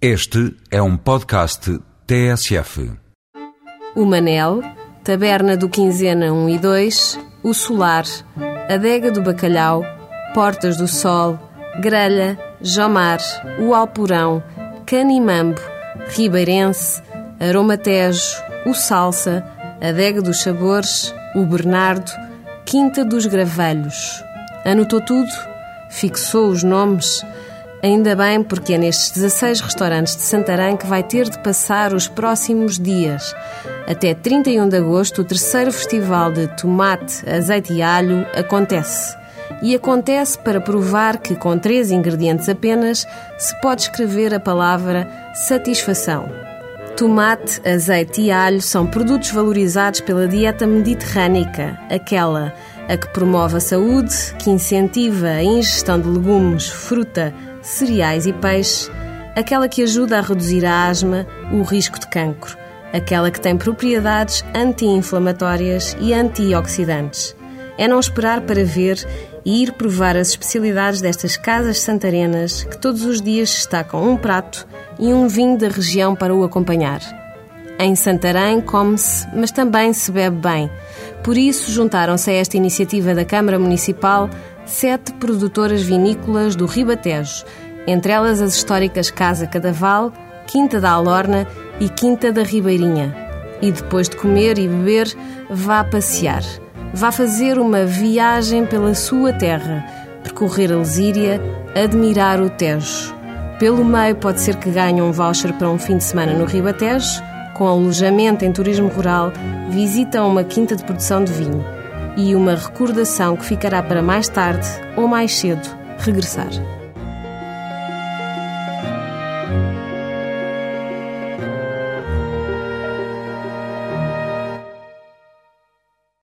Este é um podcast TSF. O Manel, Taberna do Quinzena 1 e 2, O Solar, Adega do Bacalhau, Portas do Sol, Grelha, Jomar, O Alporão, Canimambo, Ribeirense, Aromatejo, O Salsa, Adega dos Sabores, O Bernardo, Quinta dos Gravelhos. Anotou tudo? Fixou os nomes? Ainda bem, porque é nestes 16 restaurantes de Santarém que vai ter de passar os próximos dias. Até 31 de agosto, o terceiro festival de tomate, azeite e alho acontece. E acontece para provar que, com três ingredientes apenas, se pode escrever a palavra satisfação. Tomate, azeite e alho são produtos valorizados pela dieta mediterrânica, aquela a que promove a saúde, que incentiva a ingestão de legumes, fruta, cereais e peixe, aquela que ajuda a reduzir a asma, o risco de cancro, aquela que tem propriedades anti-inflamatórias e antioxidantes. É não esperar para ver e ir provar as especialidades destas casas santarenas que todos os dias destacam um prato e um vinho da região para o acompanhar. Em Santarém come-se, mas também se bebe bem. Por isso, juntaram-se a esta iniciativa da Câmara Municipal sete produtoras vinícolas do Ribatejo, entre elas as históricas Casa Cadaval, Quinta da Alorna e Quinta da Ribeirinha. E depois de comer e beber, vá passear. Vá fazer uma viagem pela sua terra, percorrer a Lesíria, admirar o Tejo. Pelo meio pode ser que ganhe um voucher para um fim de semana no Ribatejo, com alojamento em turismo rural, visita uma quinta de produção de vinho e uma recordação que ficará para mais tarde ou mais cedo regressar.